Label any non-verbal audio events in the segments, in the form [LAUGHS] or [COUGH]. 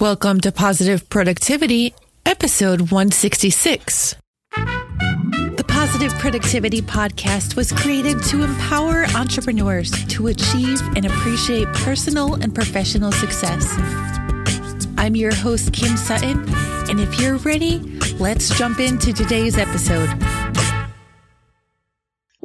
Welcome to Positive Productivity, episode 166. The Positive Productivity Podcast was created to empower entrepreneurs to achieve and appreciate personal and professional success. I'm your host, Kim Sutton, and if you're ready, let's jump into today's episode.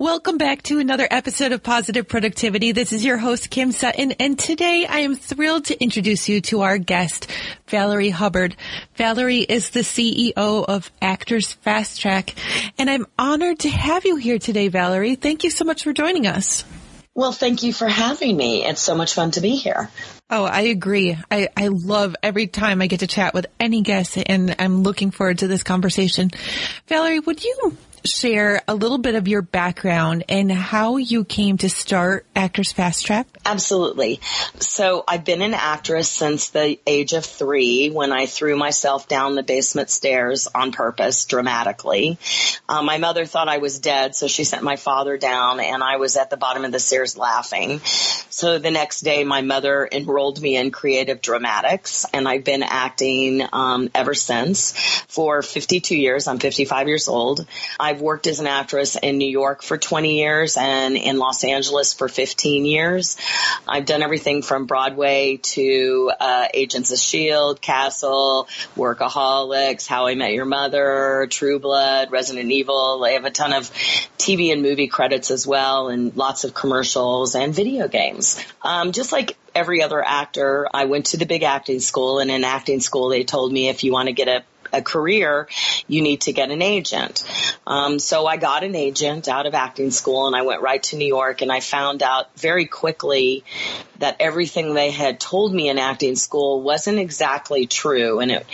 Welcome back to another episode of Positive Productivity. This is your host, Kim Sutton, and today I am thrilled to introduce you to our guest, Valerie Hubbard. Valerie is the CEO of Actors Fast Track, and I'm honored to have you here today, Valerie. Thank you so much for joining us. Well, thank you for having me. It's so much fun to be here. Oh, I agree. I, I love every time I get to chat with any guest, and I'm looking forward to this conversation. Valerie, would you share a little bit of your background and how you came to start Actors Fast Track? Absolutely. So I've been an actress since the age of three when I threw myself down the basement stairs on purpose dramatically. Um, my mother thought I was dead, so she sent my father down and I was at the bottom of the stairs laughing. So the next day my mother enrolled me in creative dramatics and I've been acting um, ever since for 52 years. I'm 55 years old. I I've worked as an actress in New York for 20 years and in Los Angeles for 15 years. I've done everything from Broadway to uh, Agents of S.H.I.E.L.D., Castle, Workaholics, How I Met Your Mother, True Blood, Resident Evil. I have a ton of TV and movie credits as well and lots of commercials and video games. Um, just like every other actor, I went to the big acting school and in acting school they told me if you want to get a a career, you need to get an agent. Um, so I got an agent out of acting school and I went right to New York and I found out very quickly that everything they had told me in acting school wasn't exactly true. And it,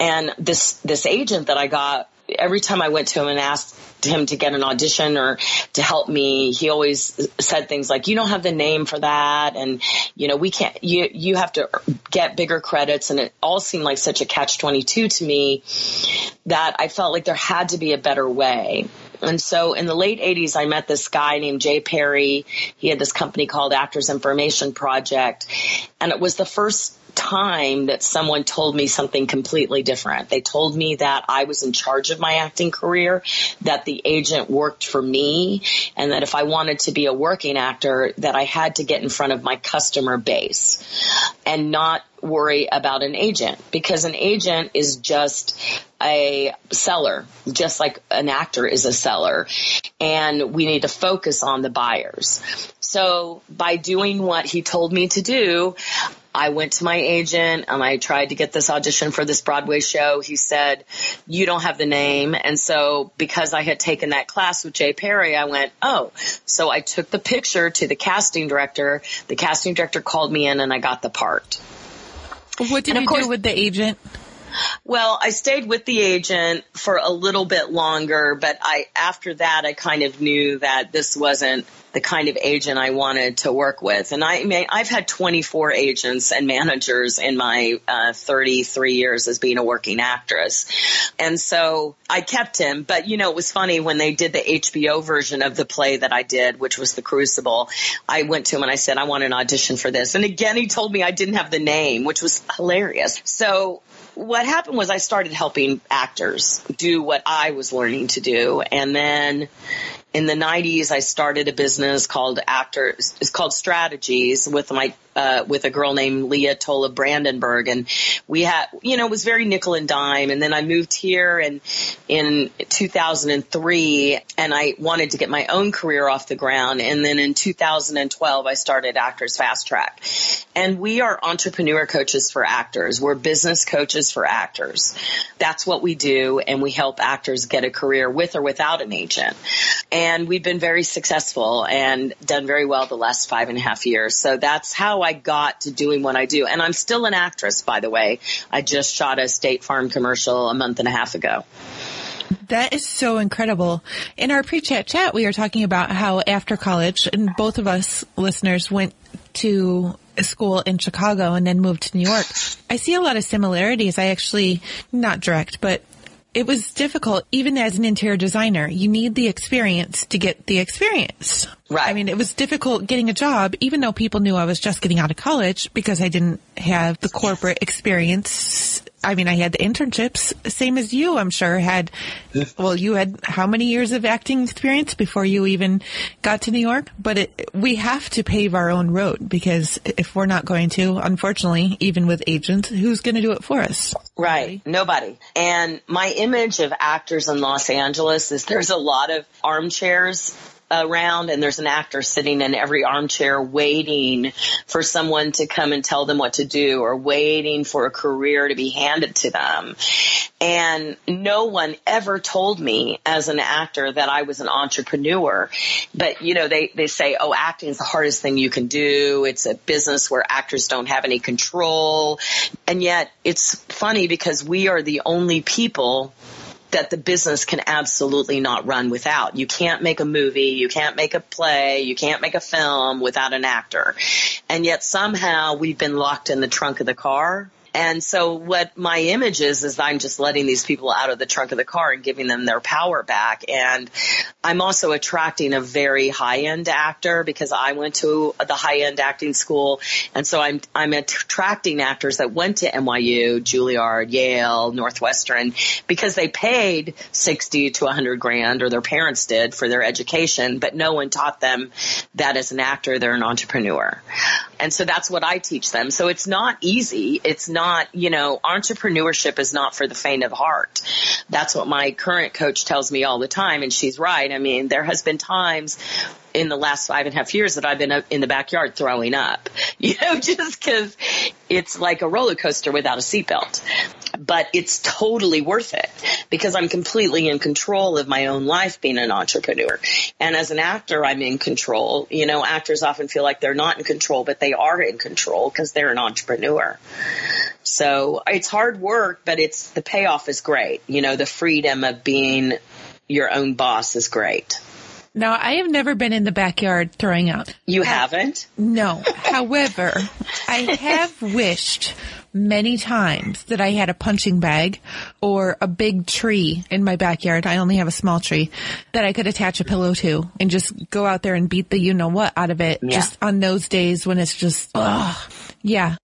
and this, this agent that I got, every time I went to him and asked him to get an audition or to help me, he always said things like, you don't have the name for that. And, you know, we can't, you, you have to get bigger credits. And it all seemed like such a catch 22 to me that I felt like there had to be a better way. And so in the late 80s, I met this guy named Jay Perry. He had this company called Actors Information Project. And it was the first time that someone told me something completely different. They told me that I was in charge of my acting career, that the agent worked for me, and that if I wanted to be a working actor, that I had to get in front of my customer base and not worry about an agent because an agent is just a seller, just like an actor is a seller. And we need to focus on the buyers. So by doing what he told me to do, I went to my agent and I tried to get this audition for this Broadway show. He said, you don't have the name. And so because I had taken that class with Jay Perry, I went, oh, so I took the picture to the casting director. The casting director called me in and I got the part. What did you course, do with the agent? Well, I stayed with the agent for a little bit longer, but I after that I kind of knew that this wasn't the kind of agent I wanted to work with. And I mean, I've had 24 agents and managers in my uh, 33 years as being a working actress. And so I kept him. But, you know, it was funny when they did the HBO version of the play that I did, which was The Crucible. I went to him and I said, I want an audition for this. And again, he told me I didn't have the name, which was hilarious. So what happened was I started helping actors do what I was learning to do. And then in the 90s, I started a business called Actors. It's called Strategies with my uh, with a girl named Leah Tola Brandenburg, and we had, you know, it was very nickel and dime. And then I moved here and in 2003, and I wanted to get my own career off the ground. And then in 2012, I started Actors Fast Track, and we are entrepreneur coaches for actors. We're business coaches for actors. That's what we do, and we help actors get a career with or without an agent. And we've been very successful and done very well the last five and a half years. So that's how I I got to doing what I do. And I'm still an actress, by the way. I just shot a State Farm commercial a month and a half ago. That is so incredible. In our pre-chat chat, we were talking about how after college, and both of us listeners went to school in Chicago and then moved to New York. I see a lot of similarities. I actually, not direct, but it was difficult even as an interior designer. You need the experience to get the experience. Right. I mean, it was difficult getting a job, even though people knew I was just getting out of college because I didn't have the corporate experience. I mean, I had the internships, same as you, I'm sure, had, well, you had how many years of acting experience before you even got to New York? But it, we have to pave our own road because if we're not going to, unfortunately, even with agents, who's going to do it for us? Right. Nobody. And my image of actors in Los Angeles is there's a lot of armchairs around and there's an actor sitting in every armchair waiting for someone to come and tell them what to do or waiting for a career to be handed to them. And no one ever told me as an actor that I was an entrepreneur. But, you know, they, they say, oh, acting is the hardest thing you can do. It's a business where actors don't have any control. And yet it's funny because we are the only people that the business can absolutely not run without. You can't make a movie, you can't make a play, you can't make a film without an actor. And yet somehow we've been locked in the trunk of the car and so what my image is, is I'm just letting these people out of the trunk of the car and giving them their power back. And I'm also attracting a very high end actor because I went to the high end acting school. And so I'm, I'm attracting actors that went to NYU, Juilliard, Yale, Northwestern because they paid 60 to 100 grand or their parents did for their education, but no one taught them that as an actor, they're an entrepreneur. And so that's what I teach them. So it's not easy. It's not not, you know, entrepreneurship is not for the faint of heart. That's what my current coach tells me all the time. And she's right. I mean, there has been times in the last five and a half years that I've been in the backyard throwing up, [LAUGHS] you know, just cause it's like a roller coaster without a seatbelt. But it's totally worth it because I'm completely in control of my own life being an entrepreneur. And as an actor, I'm in control. You know, actors often feel like they're not in control, but they are in control because they're an entrepreneur. So it's hard work, but it's the payoff is great. You know, the freedom of being your own boss is great. Now, I have never been in the backyard throwing up. You haven't? No. However, [LAUGHS] I have wished many times that I had a punching bag or a big tree in my backyard. I only have a small tree that I could attach a pillow to and just go out there and beat the you know what out of it yeah. just on those days when it's just, ugh. Yeah.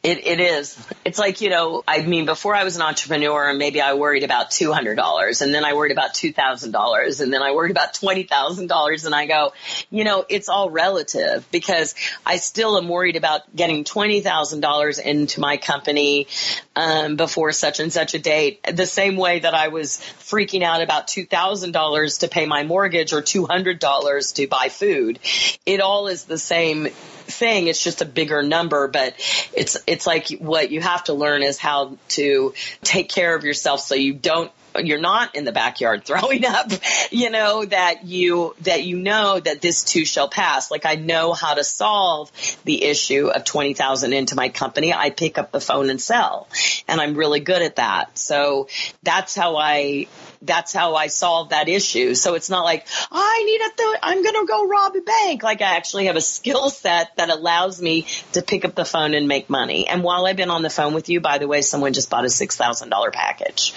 It, it is. It's like, you know, I mean, before I was an entrepreneur, maybe I worried about $200 and then I worried about $2,000 and then I worried about $20,000 and I go, you know, it's all relative because I still am worried about getting $20,000 into my company, um, before such and such a date. The same way that I was freaking out about $2,000 to pay my mortgage or $200 to buy food. It all is the same thing. It's just a bigger number, but it's, it's like what you have to learn is how to take care of yourself so you don't you're not in the backyard [LAUGHS] throwing up, you know, that you, that you know that this too shall pass. Like I know how to solve the issue of 20,000 into my company. I pick up the phone and sell and I'm really good at that. So that's how I that's how I solve that issue. So it's not like oh, I need a th- I'm going to go rob a bank. Like I actually have a skill set that allows me to pick up the phone and make money. And while I've been on the phone with you, by the way, someone just bought a six thousand dollar package.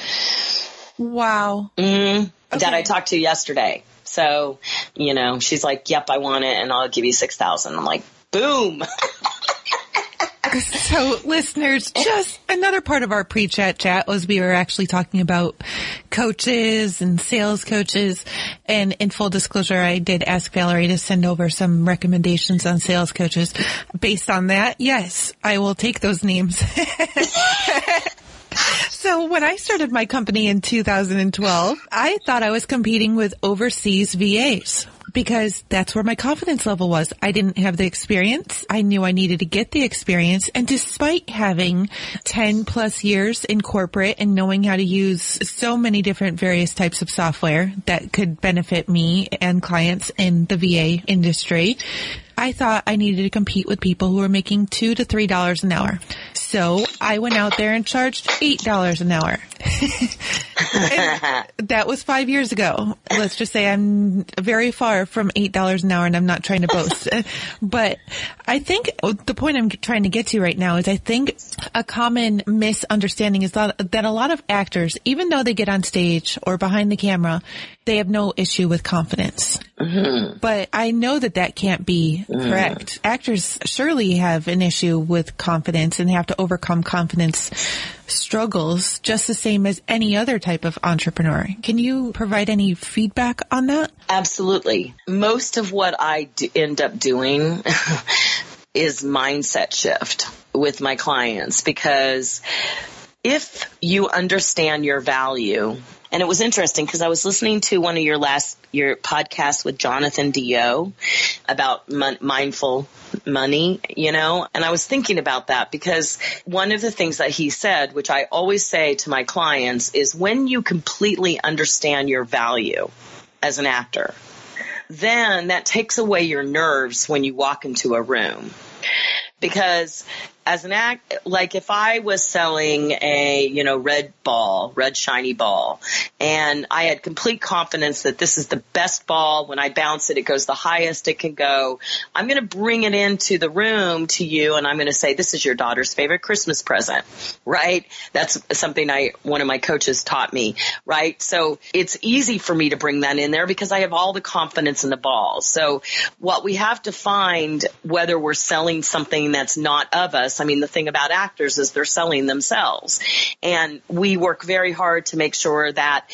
Wow. Mm-hmm. Okay. That I talked to yesterday. So, you know, she's like, "Yep, I want it, and I'll give you six thousand. I'm like, "Boom." [LAUGHS] so listeners, just another part of our pre-chat chat was we were actually talking about coaches and sales coaches. And in full disclosure, I did ask Valerie to send over some recommendations on sales coaches. Based on that, yes, I will take those names. [LAUGHS] so when I started my company in 2012, I thought I was competing with overseas VAs because that's where my confidence level was. I didn't have the experience. I knew I needed to get the experience. And despite having 10 plus years in corporate and knowing how to use so many different various types of software that could benefit me and clients in the VA industry, I thought I needed to compete with people who were making two to three dollars an hour. So I went out there and charged eight dollars an hour. [LAUGHS] that was five years ago. Let's just say I'm very far from eight dollars an hour, and I'm not trying to boast. [LAUGHS] but I think the point I'm trying to get to right now is I think a common misunderstanding is that, that a lot of actors, even though they get on stage or behind the camera, they have no issue with confidence. Mm-hmm. But I know that that can't be mm. correct. Actors surely have an issue with confidence and have to overcome confidence struggles just the same as any other type of entrepreneur. Can you provide any feedback on that? Absolutely. Most of what I end up doing [LAUGHS] is mindset shift with my clients because if you understand your value and it was interesting because I was listening to one of your last your podcast with Jonathan Dio about mon- mindful money, you know, and I was thinking about that because one of the things that he said, which I always say to my clients, is when you completely understand your value as an actor, then that takes away your nerves when you walk into a room. Because as an act, like if I was selling a, you know, red ball, red shiny ball, and I had complete confidence that this is the best ball. When I bounce it, it goes the highest it can go. I'm going to bring it into the room to you and I'm going to say, this is your daughter's favorite Christmas present, right? That's something I, one of my coaches taught me, right? So it's easy for me to bring that in there because I have all the confidence in the ball. So what we have to find, whether we're selling something that's not of us, I mean, the thing about actors is they're selling themselves. And we work very hard to make sure that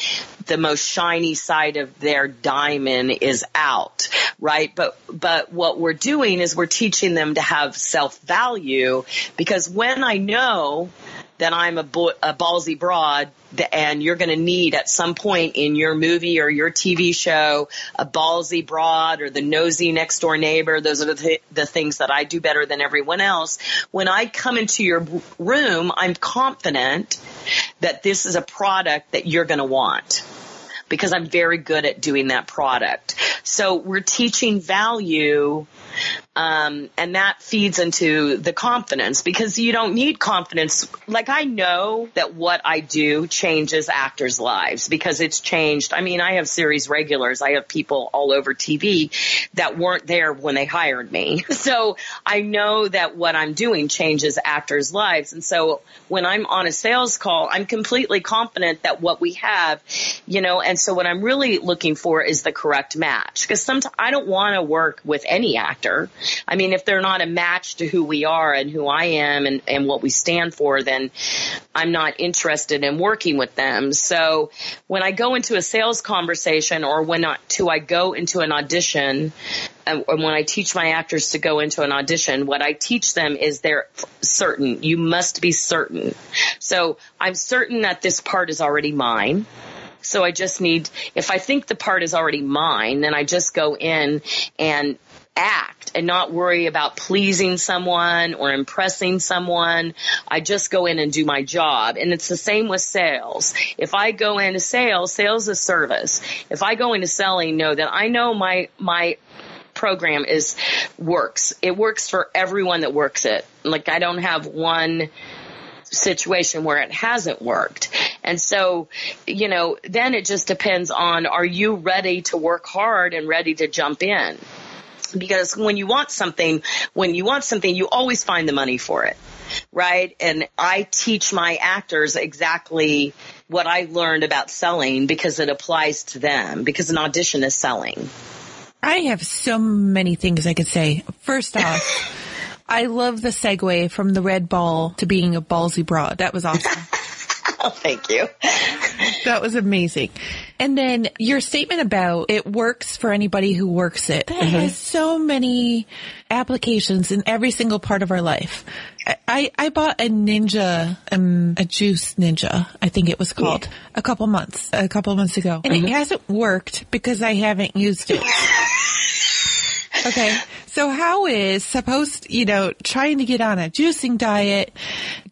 the most shiny side of their diamond is out, right? But, but what we're doing is we're teaching them to have self value because when I know that I'm a, bo- a ballsy broad and you're going to need at some point in your movie or your TV show a ballsy broad or the nosy next door neighbor. Those are the, th- the things that I do better than everyone else. When I come into your room, I'm confident that this is a product that you're going to want because I'm very good at doing that product. So we're teaching value um, and that feeds into the confidence because you don't need confidence. Like I know that what I do changes actors' lives because it's changed. I mean, I have series regulars. I have people all over TV that weren't there when they hired me. [LAUGHS] So I know that what I'm doing changes actors' lives. And so when I'm on a sales call, I'm completely confident that what we have, you know, and so what I'm really looking for is the correct match because sometimes I don't want to work with any actor. I mean, if they're not a match to who we are and who I am and, and what we stand for, then I'm not interested in working with them. So when I go into a sales conversation or when I, to I go into an audition, and when I teach my actors to go into an audition, what I teach them is they're certain. You must be certain. So I'm certain that this part is already mine. So I just need, if I think the part is already mine, then I just go in and act and not worry about pleasing someone or impressing someone. I just go in and do my job. And it's the same with sales. If I go into sales, sales is service. If I go into selling, know that I know my, my program is works. It works for everyone that works it. Like I don't have one situation where it hasn't worked. And so, you know, then it just depends on are you ready to work hard and ready to jump in? Because when you want something, when you want something, you always find the money for it. Right. And I teach my actors exactly what I learned about selling because it applies to them because an audition is selling. I have so many things I could say. First [LAUGHS] off, I love the segue from the red ball to being a ballsy broad. That was awesome. [LAUGHS] oh, thank you. That was amazing. And then your statement about it works for anybody who works it. That mm-hmm. has so many applications in every single part of our life. I, I bought a ninja, um, a juice ninja, I think it was called, yeah. a couple months, a couple months ago. And mm-hmm. it hasn't worked because I haven't used it. [LAUGHS] okay. So how is supposed, you know, trying to get on a juicing diet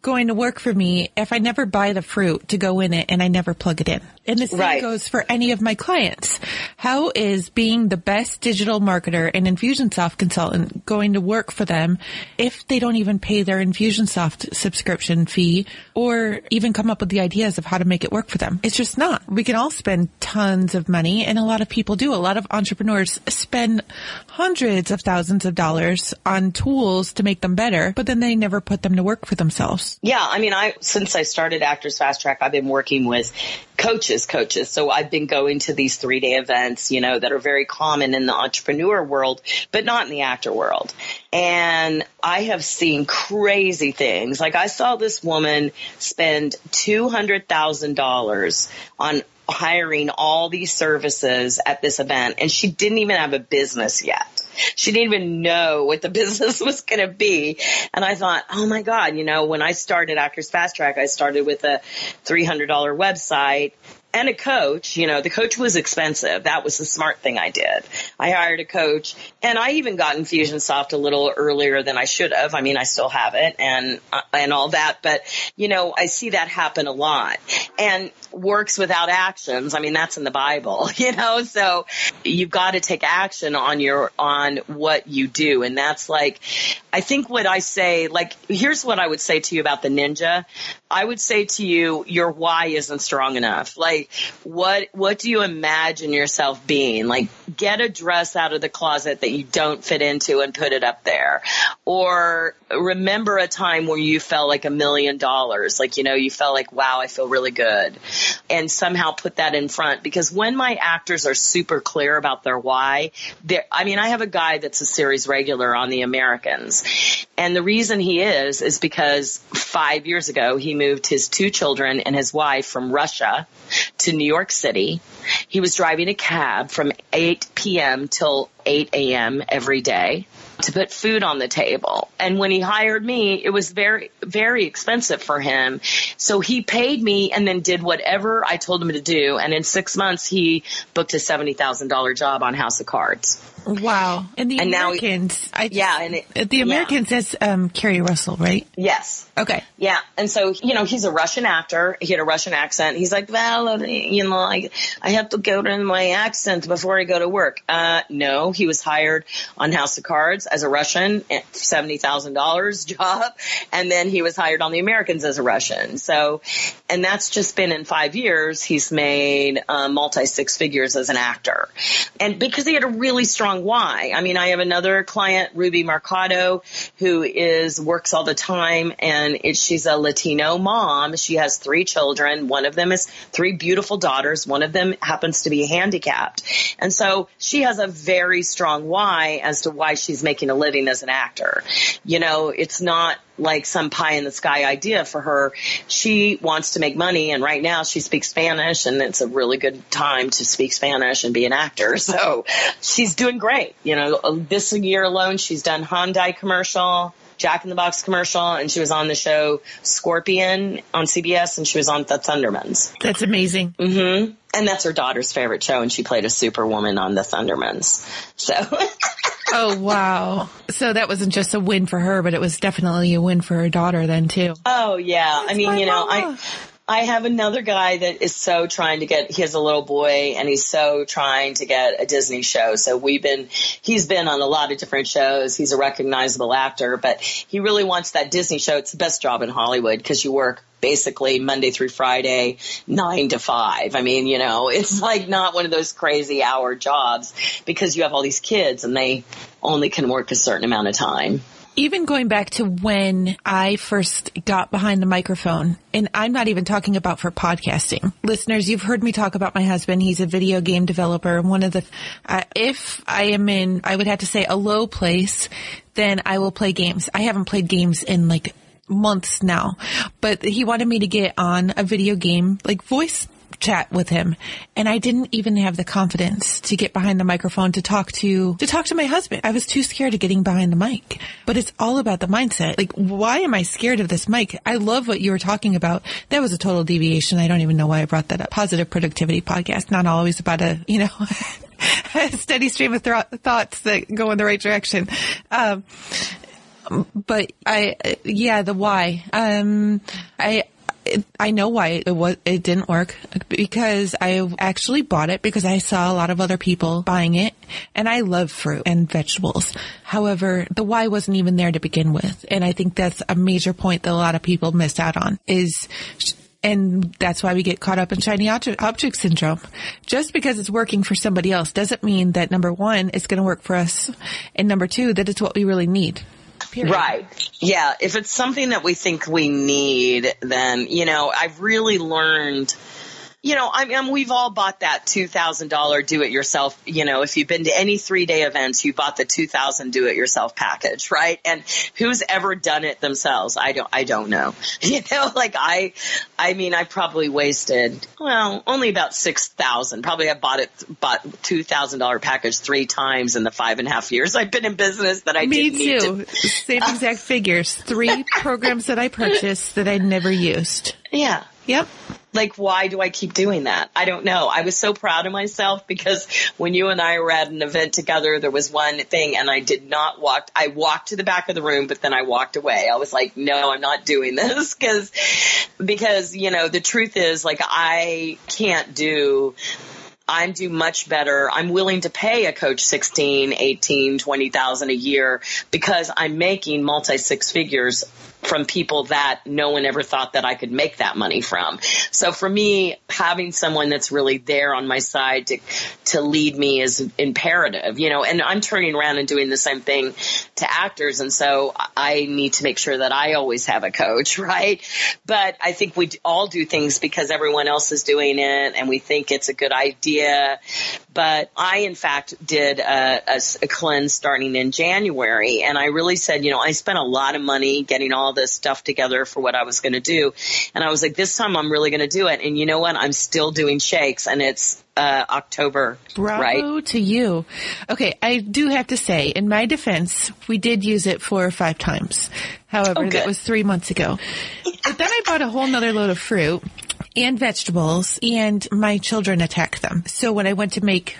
going to work for me if I never buy the fruit to go in it and I never plug it in? And the same Right. goes for any of my clients. How is being the best digital marketer and Infusionsoft consultant going to work for them if they don't even pay their Infusionsoft subscription fee or even come up with the ideas of how to make it work for them? It's just not. We can all spend tons of money and a lot of people do. A lot of entrepreneurs spend hundreds of thousands of dollars on tools to make them better, but then they never put them to work for themselves. Yeah, I mean, I since I started Actors Fast Track, I've been working with coaches, coaches. So I've been going to these three day events, you know, that are very common in the entrepreneur world, but not in the actor world. And I have seen crazy things. Like I saw this woman spend two hundred thousand dollars on hiring all these services at this event, and she didn't even have a business yet. She didn't even know what the [LAUGHS] business was going to be. And I thought, oh my God, you know, when I started Actors Fast Track, I started with a $300 website and a coach. You know, the coach was expensive. That was the smart thing I did. I hired a coach and I even got Infusionsoft a little earlier than I should have. I mean, I still have it and, uh, and all that, but you know, I see that happen a lot and works without actions. I mean, that's in the Bible, [LAUGHS] you know, so you've got to take action on your, on what you do. And that's like, I think what I say, like, here's what I would say to you about the ninja. I would say to you, your why isn't strong enough. Like, what, what do you imagine yourself being? Like, get a dress out of the closet that you don't fit into and put it up there. Or remember a time where you felt like a million dollars. Like, you know, you felt like, wow, I feel really good. And somehow put that in front because when my actors are super clear about their why, I mean, I have a guy that's a series regular on the Americans. And the reason he is, is because five years ago, he moved his two children and his wife from Russia to New York City. He was driving a cab from 8 p.m. till 8 a.m. every day to put food on the table. And when he hired me, it was very, very expensive for him. So he paid me and then did whatever I told him to do. And in six months, he booked a $70,000 job on House of Cards. Wow. And the And now Americans, I Yeah, and it- the Americans, that's um, Keri Russell, right? Yes. Okay. Yeah, and so you know he's a Russian actor. He had a Russian accent. He's like, well, you know, I I have to go to my accent before I go to work. Uh, no, he was hired on House of Cards as a Russian, seventy thousand dollars [LAUGHS] job, and then he was hired on The Americans as a Russian. So, and that's just been in five years. He's made uh, multi six figures as an actor, and because he had a really strong why. I mean, I have another client, Ruby Mercado, who is works all the time and it, she's a Latino mom. She has three children. One of them is three beautiful daughters. One of them happens to be handicapped. And so she has a very strong why as to why she's making a living as an actor. You know, it's not like some pie in the sky idea for her. She wants to make money and right now she speaks Spanish and it's a really good time to speak Spanish and be an actor. [LAUGHS] So she's doing great. You know, this year alone she's done Hyundai commercial. Jack in the Box commercial, and she was on the show Scorpion on CBS, and she was on The Thundermans. That's amazing. hmm And that's her daughter's favorite show, and she played a superwoman on The Thundermans. So, [LAUGHS] Oh, wow. So that wasn't just a win for her, but it was definitely a win for her daughter then too. oh yeah, I mean, you know, mama. I I have another guy that is so trying to get. He has a little boy, and he's so trying to get a Disney show. So we've been. He's been on a lot of different shows. He's a recognizable actor, but he really wants that Disney show. It's the best job in Hollywood because you work basically Monday through Friday, nine to five. I mean, you know, it's like not one of those crazy hour jobs because you have all these kids and they only can work a certain amount of time. Even going back to when I first got behind the microphone, and I'm not even talking about for podcasting. Listeners, you've heard me talk about my husband. He's a video game developer. One of the, uh, if I am in, I would have to say a low place, then I will play games. I haven't played games in like months now, but he wanted me to get on a video game, like voice chat with him and I didn't even have the confidence to get behind the microphone to talk to to talk to my husband. I was too scared of getting behind the mic. But it's all about the mindset. Like why am I scared of this mic? I love what you were talking about. That was a total deviation. I don't even know why I brought that up. Positive productivity podcast, not always about a, you know, [LAUGHS] steady stream of th- thoughts that go in the right direction. Um, but I, yeah, the why. Um, I, I know why it was it didn't work because I actually bought it because I saw a lot of other people buying it and I love fruit and vegetables. However, the why wasn't even there to begin with. And I think that's a major point that a lot of people miss out on is and that's why we get caught up in shiny object syndrome. Just because it's working for somebody else doesn't mean that number one, it's going to work for us. And number two, that it's what we really need. Period. Right. Yeah. If it's something that we think we need, then, you know, I've really learned you know, I mean, we've all bought that $2,000 do it yourself. You know, if you've been to any three day events, you bought the 2000 do it yourself package, right? And who's ever done it themselves? I don't, I don't know. [LAUGHS] You know, like I, I mean, I probably wasted, well, only about 6,000. Probably I bought it, bought $2,000 package three times in the five and a half years I've been in business that I Me too. To, Same exact figures. Three [LAUGHS] programs that I purchased that I never used. Yeah. Yep like why do I keep doing that? I don't know. I was so proud of myself because when you and I were at an event together, there was one thing and I did not walk, I walked to the back of the room, but then I walked away. I was like, no, I'm not doing this [LAUGHS] because, because, you know, the truth is like I can't do I'm do much better. I'm willing to pay a coach 16, 18, 20,000 a year because I'm making multi six figures from people that no one ever thought that I could make that money from. So for me, having someone that's really there on my side to, to lead me is imperative, you know, and I'm turning around and doing the same thing to actors. And so I need to make sure that I always have a coach, [LAUGHS] right? But I think we all do things because everyone else is doing it and we think it's a good idea. But I, in fact, did a, a, a cleanse starting in January and I really said, you know, I spent a lot of money getting all this stuff together for what I was going to do. And I was like, this time I'm really going to do it. And you know what? I'm still doing shakes and it's uh, October. Bravo right? to you. Okay, I do have to say, in my defense, we did use it four or five times. However, oh, that was three months ago. [LAUGHS] But then I bought a whole nother load of fruit and vegetables and my children attack them. So when I went to make,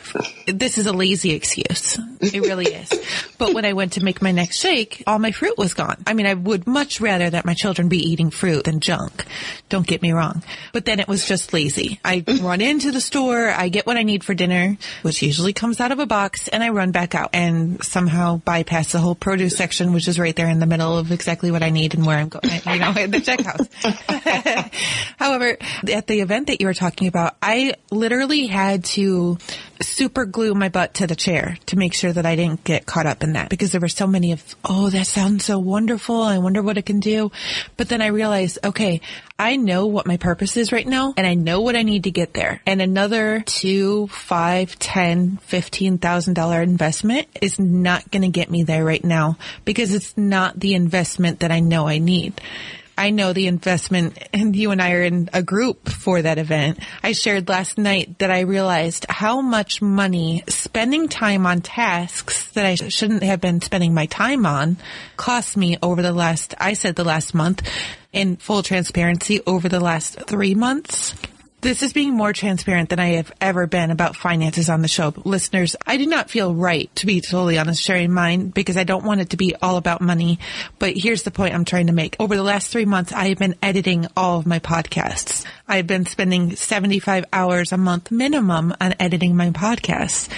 this is a lazy excuse. It really is. But when I went to make my next shake, all my fruit was gone. I mean, I would much rather that my children be eating fruit than junk. Don't get me wrong. But then it was just lazy. I run into the store, I get what I need for dinner, which usually comes out of a box, and I run back out and somehow bypass the whole produce section, which is right there in the middle of exactly what I need and where I'm going, [LAUGHS] you know, at the checkhouse. [LAUGHS] However, at the event that you were talking about, I literally had to super glue my butt to the chair to make sure that I didn't get caught up in that because there were so many of, oh, that sounds so wonderful. I wonder what it can do. But then I realized, okay, I know what my purpose is right now and I know what I need to get there. And another two, five, ten, fifteen thousand dollar investment is not going to get me there right now because it's not the investment that I know I need. I know the investment and you and I are in a group for that event. I shared last night that I realized how much money spending time on tasks that I shouldn't have been spending my time on cost me over the last, I said the last month in full transparency over the last three months. This is being more transparent than I have ever been about finances on the show. Listeners, I do not feel right, to be totally honest, sharing mine because I don't want it to be all about money. But here's the point I'm trying to make. Over the last three months, I have been editing all of my podcasts. I've been spending 75 hours a month minimum on editing my podcasts.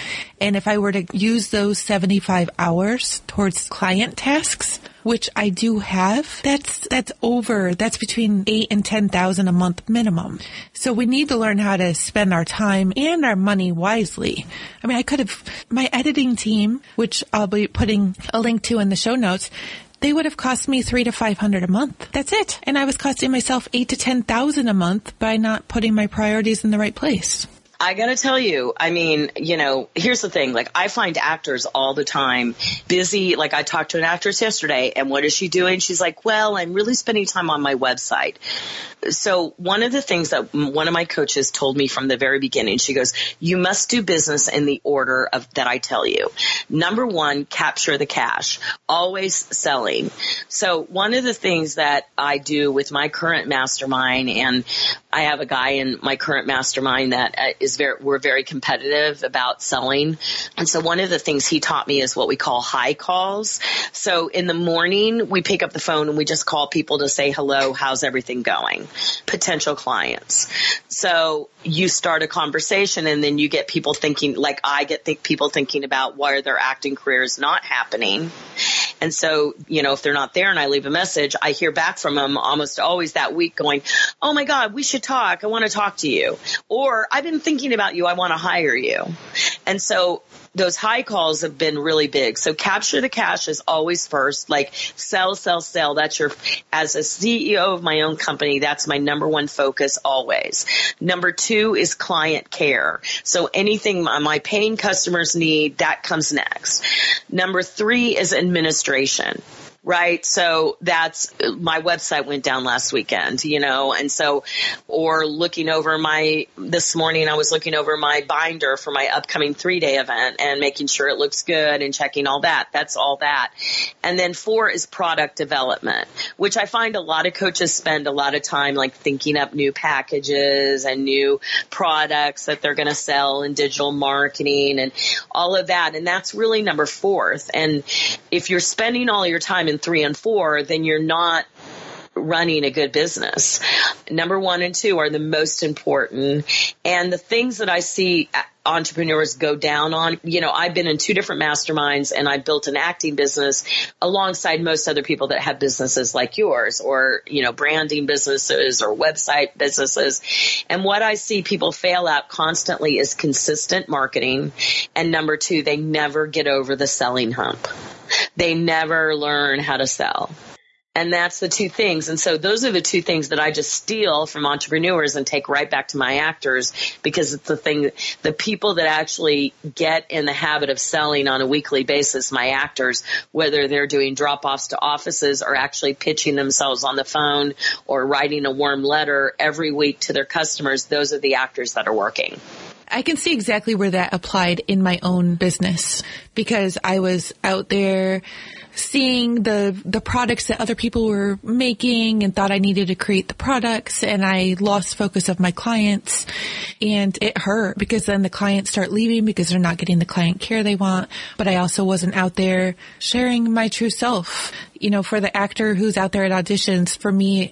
And if I were to use those 75 hours towards client tasks, which I do have, that's, that's over, that's between eight and 10,000 a month minimum. So we need to learn how to spend our time and our money wisely. I mean, I could have, my editing team, which I'll be putting a link to in the show notes, they would have cost me three to five hundred a month. That's it. And I was costing myself eight to ten thousand a month by not putting my priorities in the right place. I gotta tell you, I mean, you know, here's the thing. Like, I find actors all the time busy. Like, I talked to an actress yesterday, and what is she doing? She's like, well, I'm really spending time on my website. So, one of the things that one of my coaches told me from the very beginning, she goes, you must do business in the order of that I tell you. Number one, capture the cash. Always selling. So, one of the things that I do with my current mastermind, and I have a guy in my current mastermind that uh, is very, we're very competitive about selling. And so one of the things he taught me is what we call high calls. So in the morning, we pick up the phone and we just call people to say hello, how's everything going? Potential clients. So you start a conversation and then you get people thinking, like I get people thinking about why their acting career is not happening. And so, you know, if they're not there and I leave a message, I hear back from them almost always that week going, Oh my God, we should talk. I want to talk to you. Or I've been thinking about you. I want to hire you. And so those high calls have been really big. So capture the cash is always first, like sell, sell, sell. That's your, as a CEO of my own company, that's my number one focus always. Number two is client care. So anything my paying customers need, that comes next. Number three is administration right? So that's my website went down last weekend, you know, and so, or looking over my, this morning I was looking over my binder for my upcoming three day event and making sure it looks good and checking all that. That's all that. And then four is product development, which I find a lot of coaches spend a lot of time like thinking up new packages and new products that they're going to sell in digital marketing and all of that. And that's really number fourth. And if you're spending all your time in three and four, then you're not running a good business. Number one and two are the most important. And the things that I see entrepreneurs go down on, you know, I've been in two different masterminds and I built an acting business alongside most other people that have businesses like yours or, you know, branding businesses or website businesses. And what I see people fail at constantly is consistent marketing. And number two, they never get over the selling hump. They never learn how to sell. And that's the two things. And so those are the two things that I just steal from entrepreneurs and take right back to my actors because it's the thing, the people that actually get in the habit of selling on a weekly basis, my actors, whether they're doing drop offs to offices or actually pitching themselves on the phone or writing a warm letter every week to their customers, those are the actors that are working. I can see exactly where that applied in my own business because I was out there seeing the the products that other people were making and thought I needed to create the products and I lost focus of my clients and it hurt because then the clients start leaving because they're not getting the client care they want. But I also wasn't out there sharing my true self you know, for the actor who's out there at auditions, for me,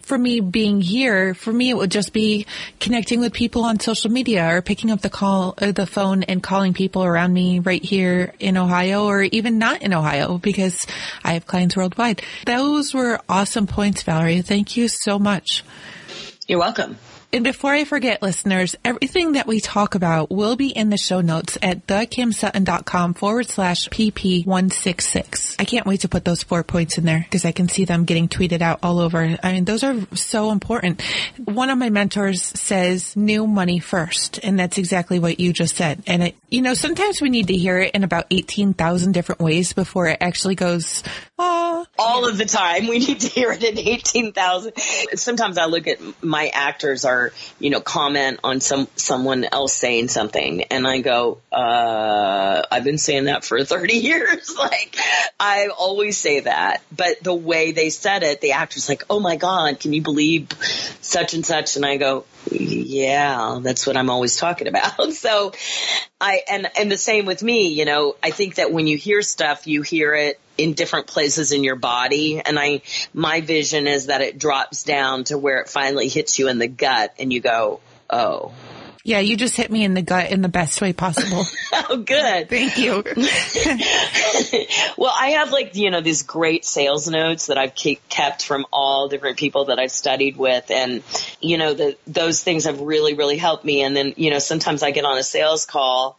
for me being here, for me, it would just be connecting with people on social media or picking up the call, uh, the phone and calling people around me right here in Ohio or even not in Ohio because I have clients worldwide. Those were awesome points, Valerie. Thank you so much. You're welcome. And before I forget, listeners, everything that we talk about will be in the show notes at thekimsutton.com forward slash PP166. I can't wait to put those four points in there because I can see them getting tweeted out all over. I mean, those are so important. One of my mentors says new money first. And that's exactly what you just said. And it, you know, sometimes we need to hear it in about 18,000 different ways before it actually goes, oh. All of the time. We need to hear it in 18,000. Sometimes I look at my actors are you know, comment on some, someone else saying something. And I go, uh, I've been saying that for [LAUGHS] 30 years. [LAUGHS] like, I always say that. But the way they said it, the actor's like, oh my God, can you believe such and such? And I go, yeah, that's what I'm always talking about. [LAUGHS] so I, and, and the same with me, you know, I think that when you hear stuff, you hear it in different places in your body. And I, my vision is that it drops down to where it finally hits you in the gut and you go, oh. Yeah, you just hit me in the gut in the best way possible. [LAUGHS] oh, good. Thank you. [LAUGHS] well, I have like, you know, these great sales notes that I've kept from all different people that I've studied with. And, you know, the, those things have really, really helped me. And then, you know, sometimes I get on a sales call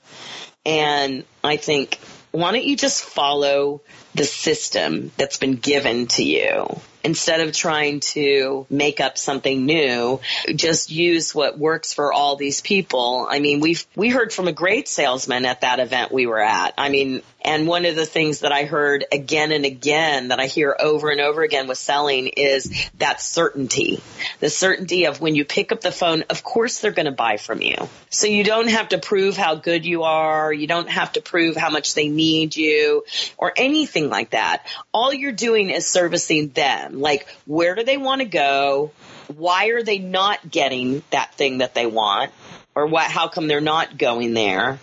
and I think, why don't you just follow the system that's been given to you? Instead of trying to make up something new, just use what works for all these people. I mean, we've, we heard from a great salesman at that event we were at. I mean, and one of the things that I heard again and again that I hear over and over again with selling is that certainty. The certainty of when you pick up the phone, of course they're going to buy from you. So you don't have to prove how good you are. You don't have to prove how much they need you or anything like that. All you're doing is servicing them. Like, where do they want to go? Why are they not getting that thing that they want? or what, how come they're not going there?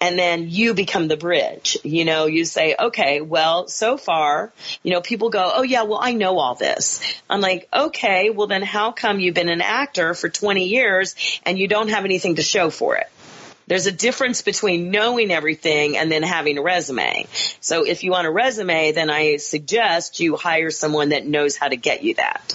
And then you become the bridge. You know, you say, okay, well, so far, you know, people go, oh yeah, well, I know all this. I'm like, okay, well then how come you've been an actor for 20 years and you don't have anything to show for it? There's a difference between knowing everything and then having a resume. So if you want a resume, then I suggest you hire someone that knows how to get you that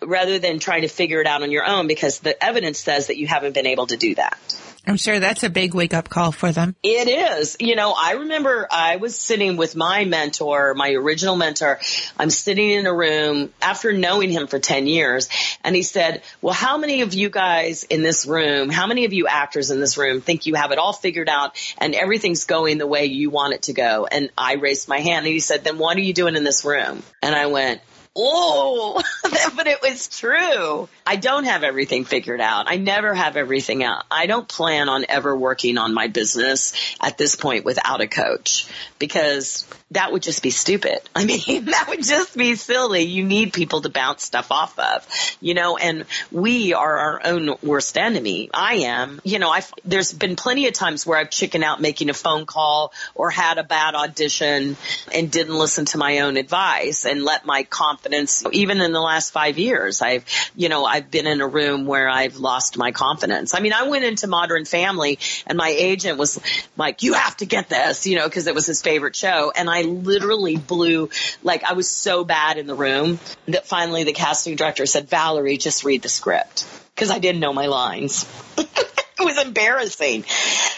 rather than trying to figure it out on your own because the evidence says that you haven't been able to do that. I'm sure that's a big wake up call for them. It is. You know, I remember I was sitting with my mentor, my original mentor. I'm sitting in a room after knowing him for 10 years and he said, well, how many of you guys in this room, how many of you actors in this room think you have it all figured out and everything's going the way you want it to go? And I raised my hand and he said, then what are you doing in this room? And I went, oh, [LAUGHS] but it was true. I don't have everything figured out. I never have everything out. I don't plan on ever working on my business at this point without a coach because that would just be stupid. [LAUGHS] I mean, that would just be silly. You need people to bounce stuff off of, you know, and we are our own worst enemy. I am, you know, I've, there's been plenty of times where I've chicken out making a phone call or had a bad audition and didn't listen to my own advice and let my confidence, even in the last five years, I've, you know, I've been in a room where I've lost my confidence. I mean, I went into Modern Family and my agent was like, you have to get this, you know, cause it was his favorite show. And I literally blew, like I was so bad in the room that finally the casting director said, Valorie, just read the script. Cause I didn't know my lines. [LAUGHS] it was embarrassing.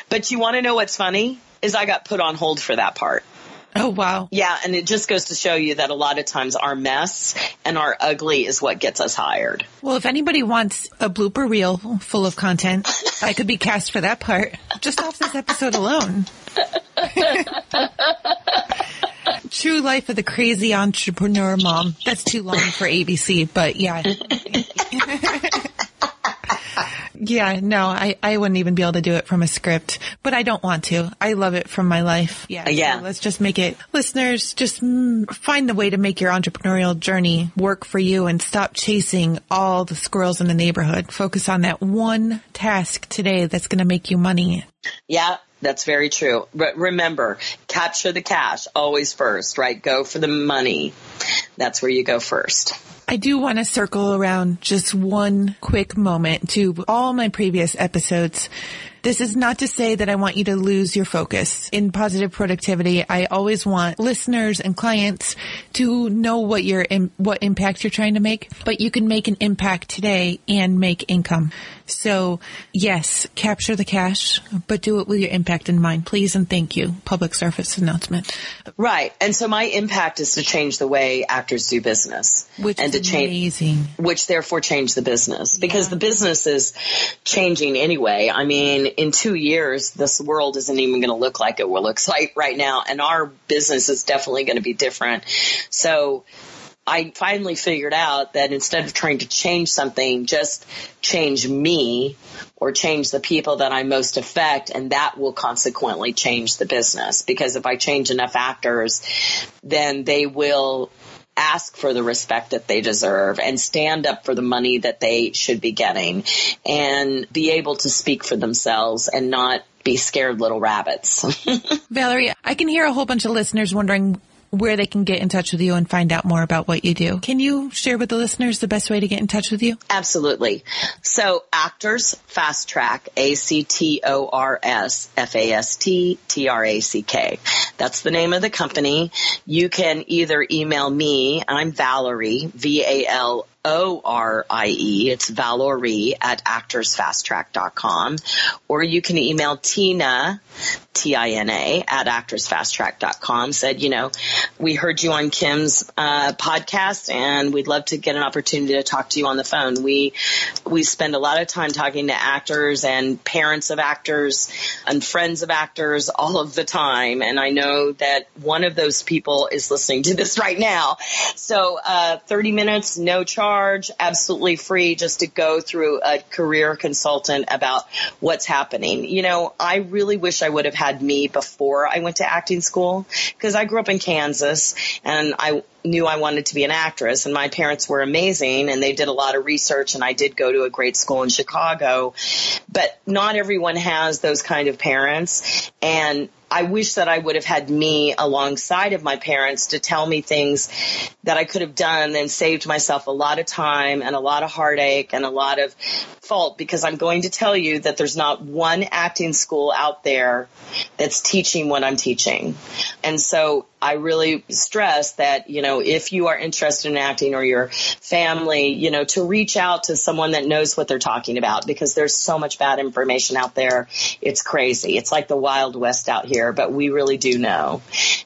But you want to know what's funny? Is I got put on hold for that part. Oh, wow. Yeah, and it just goes to show you that a lot of times our mess and our ugly is what gets us hired. Well, if anybody wants a blooper reel full of content, I could be cast for that part just off this episode alone. [LAUGHS] True life of the crazy entrepreneur mom. That's too long for ABC, but yeah. [LAUGHS] Yeah, no, I, I wouldn't even be able to do it from a script, but I don't want to. I love it from my life. Yeah. Yeah. So let's just make it, listeners, just mm, find the way to make your entrepreneurial journey work for you and stop chasing all the squirrels in the neighborhood. Focus on that one task today that's going to make you money. Yeah. That's very true. But remember, capture the cash always first, right? Go for the money. That's where you go first. I do want to circle around just one quick moment to all my previous episodes. This is not to say that I want you to lose your focus. In positive productivity, I always want listeners and clients to know what your what impact you're trying to make, but you can make an impact today and make income. So, yes, capture the cash, but do it with your impact in mind, please and thank you. Public service announcement. Right. And so my impact is to change the way actors do business. Which and to change amazing. which therefore change the business because Yeah. the business is changing anyway. I mean, in two years, this world isn't even going to look like it will looks like right now. And our business is definitely going to be different. So I finally figured out that instead of trying to change something, just change me or change the people that I most affect and that will consequently change the business. Because if I change enough actors, then they will ask for the respect that they deserve and stand up for the money that they should be getting and be able to speak for themselves and not be scared little rabbits. [LAUGHS] Valorie, I can hear a whole bunch of listeners wondering where they can get in touch with you and find out more about what you do. Can you share with the listeners the best way to get in touch with you? Absolutely. So actors fast track, A-C-T-O-R-S, F-A-S-T-T-R-A-C-K. That's the name of the company. You can either email me, I'm Valorie, V-A-L O-R-I-E. It's Valorie at actorsfasttrack.com. Or you can email Tina, T-I-N-A, at actorsfasttrack.com. Said, you know, we heard you on Kim's uh, podcast and we'd love to get an opportunity to talk to you on the phone. We, we spend a lot of time talking to actors and parents of actors and friends of actors all of the time. And I know that one of those people is listening to this right now. So, uh, 30 minutes, no charge charge, absolutely free, just to go through a career consultant about what's happening. You know, I really wish I would have had me before I went to acting school because I grew up in Kansas and I knew I wanted to be an actress and my parents were amazing and they did a lot of research and I did go to a great school in Chicago. But not everyone has those kind of parents and I wish that I would have had me alongside of my parents to tell me things that I could have done and saved myself a lot of time and a lot of heartache and a lot of fault because I'm going to tell you that there's not one acting school out there that's teaching what I'm teaching. And so I really stress that, you know, if you are interested in acting or your family, you know, to reach out to someone that knows what they're talking about because there's so much bad information out there. It's crazy. It's like the Wild West out here, but we really do know.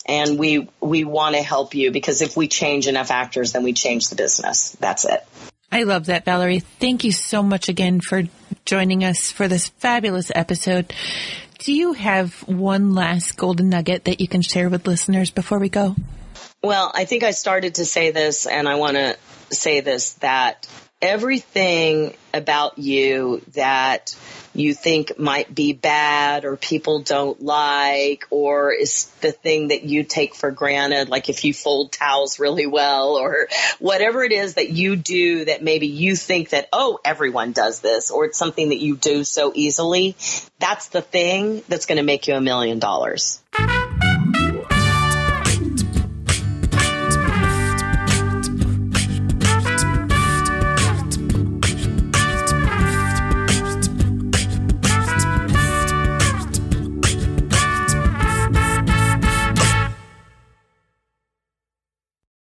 And we, we want to help you because if we change enough actors, then we change the business. That's it. I love that, Valorie. Thank you so much again for joining us for this fabulous episode. Do you have one last golden nugget that you can share with listeners before we go? Well, I think I started to say this and I want to say this that everything about you that you think might be bad or people don't like or is the thing that you take for granted, like if you fold towels really well or whatever it is that you do that maybe you think that, oh, everyone does this or it's something that you do so easily, that's the thing that's going to make you a million dollars.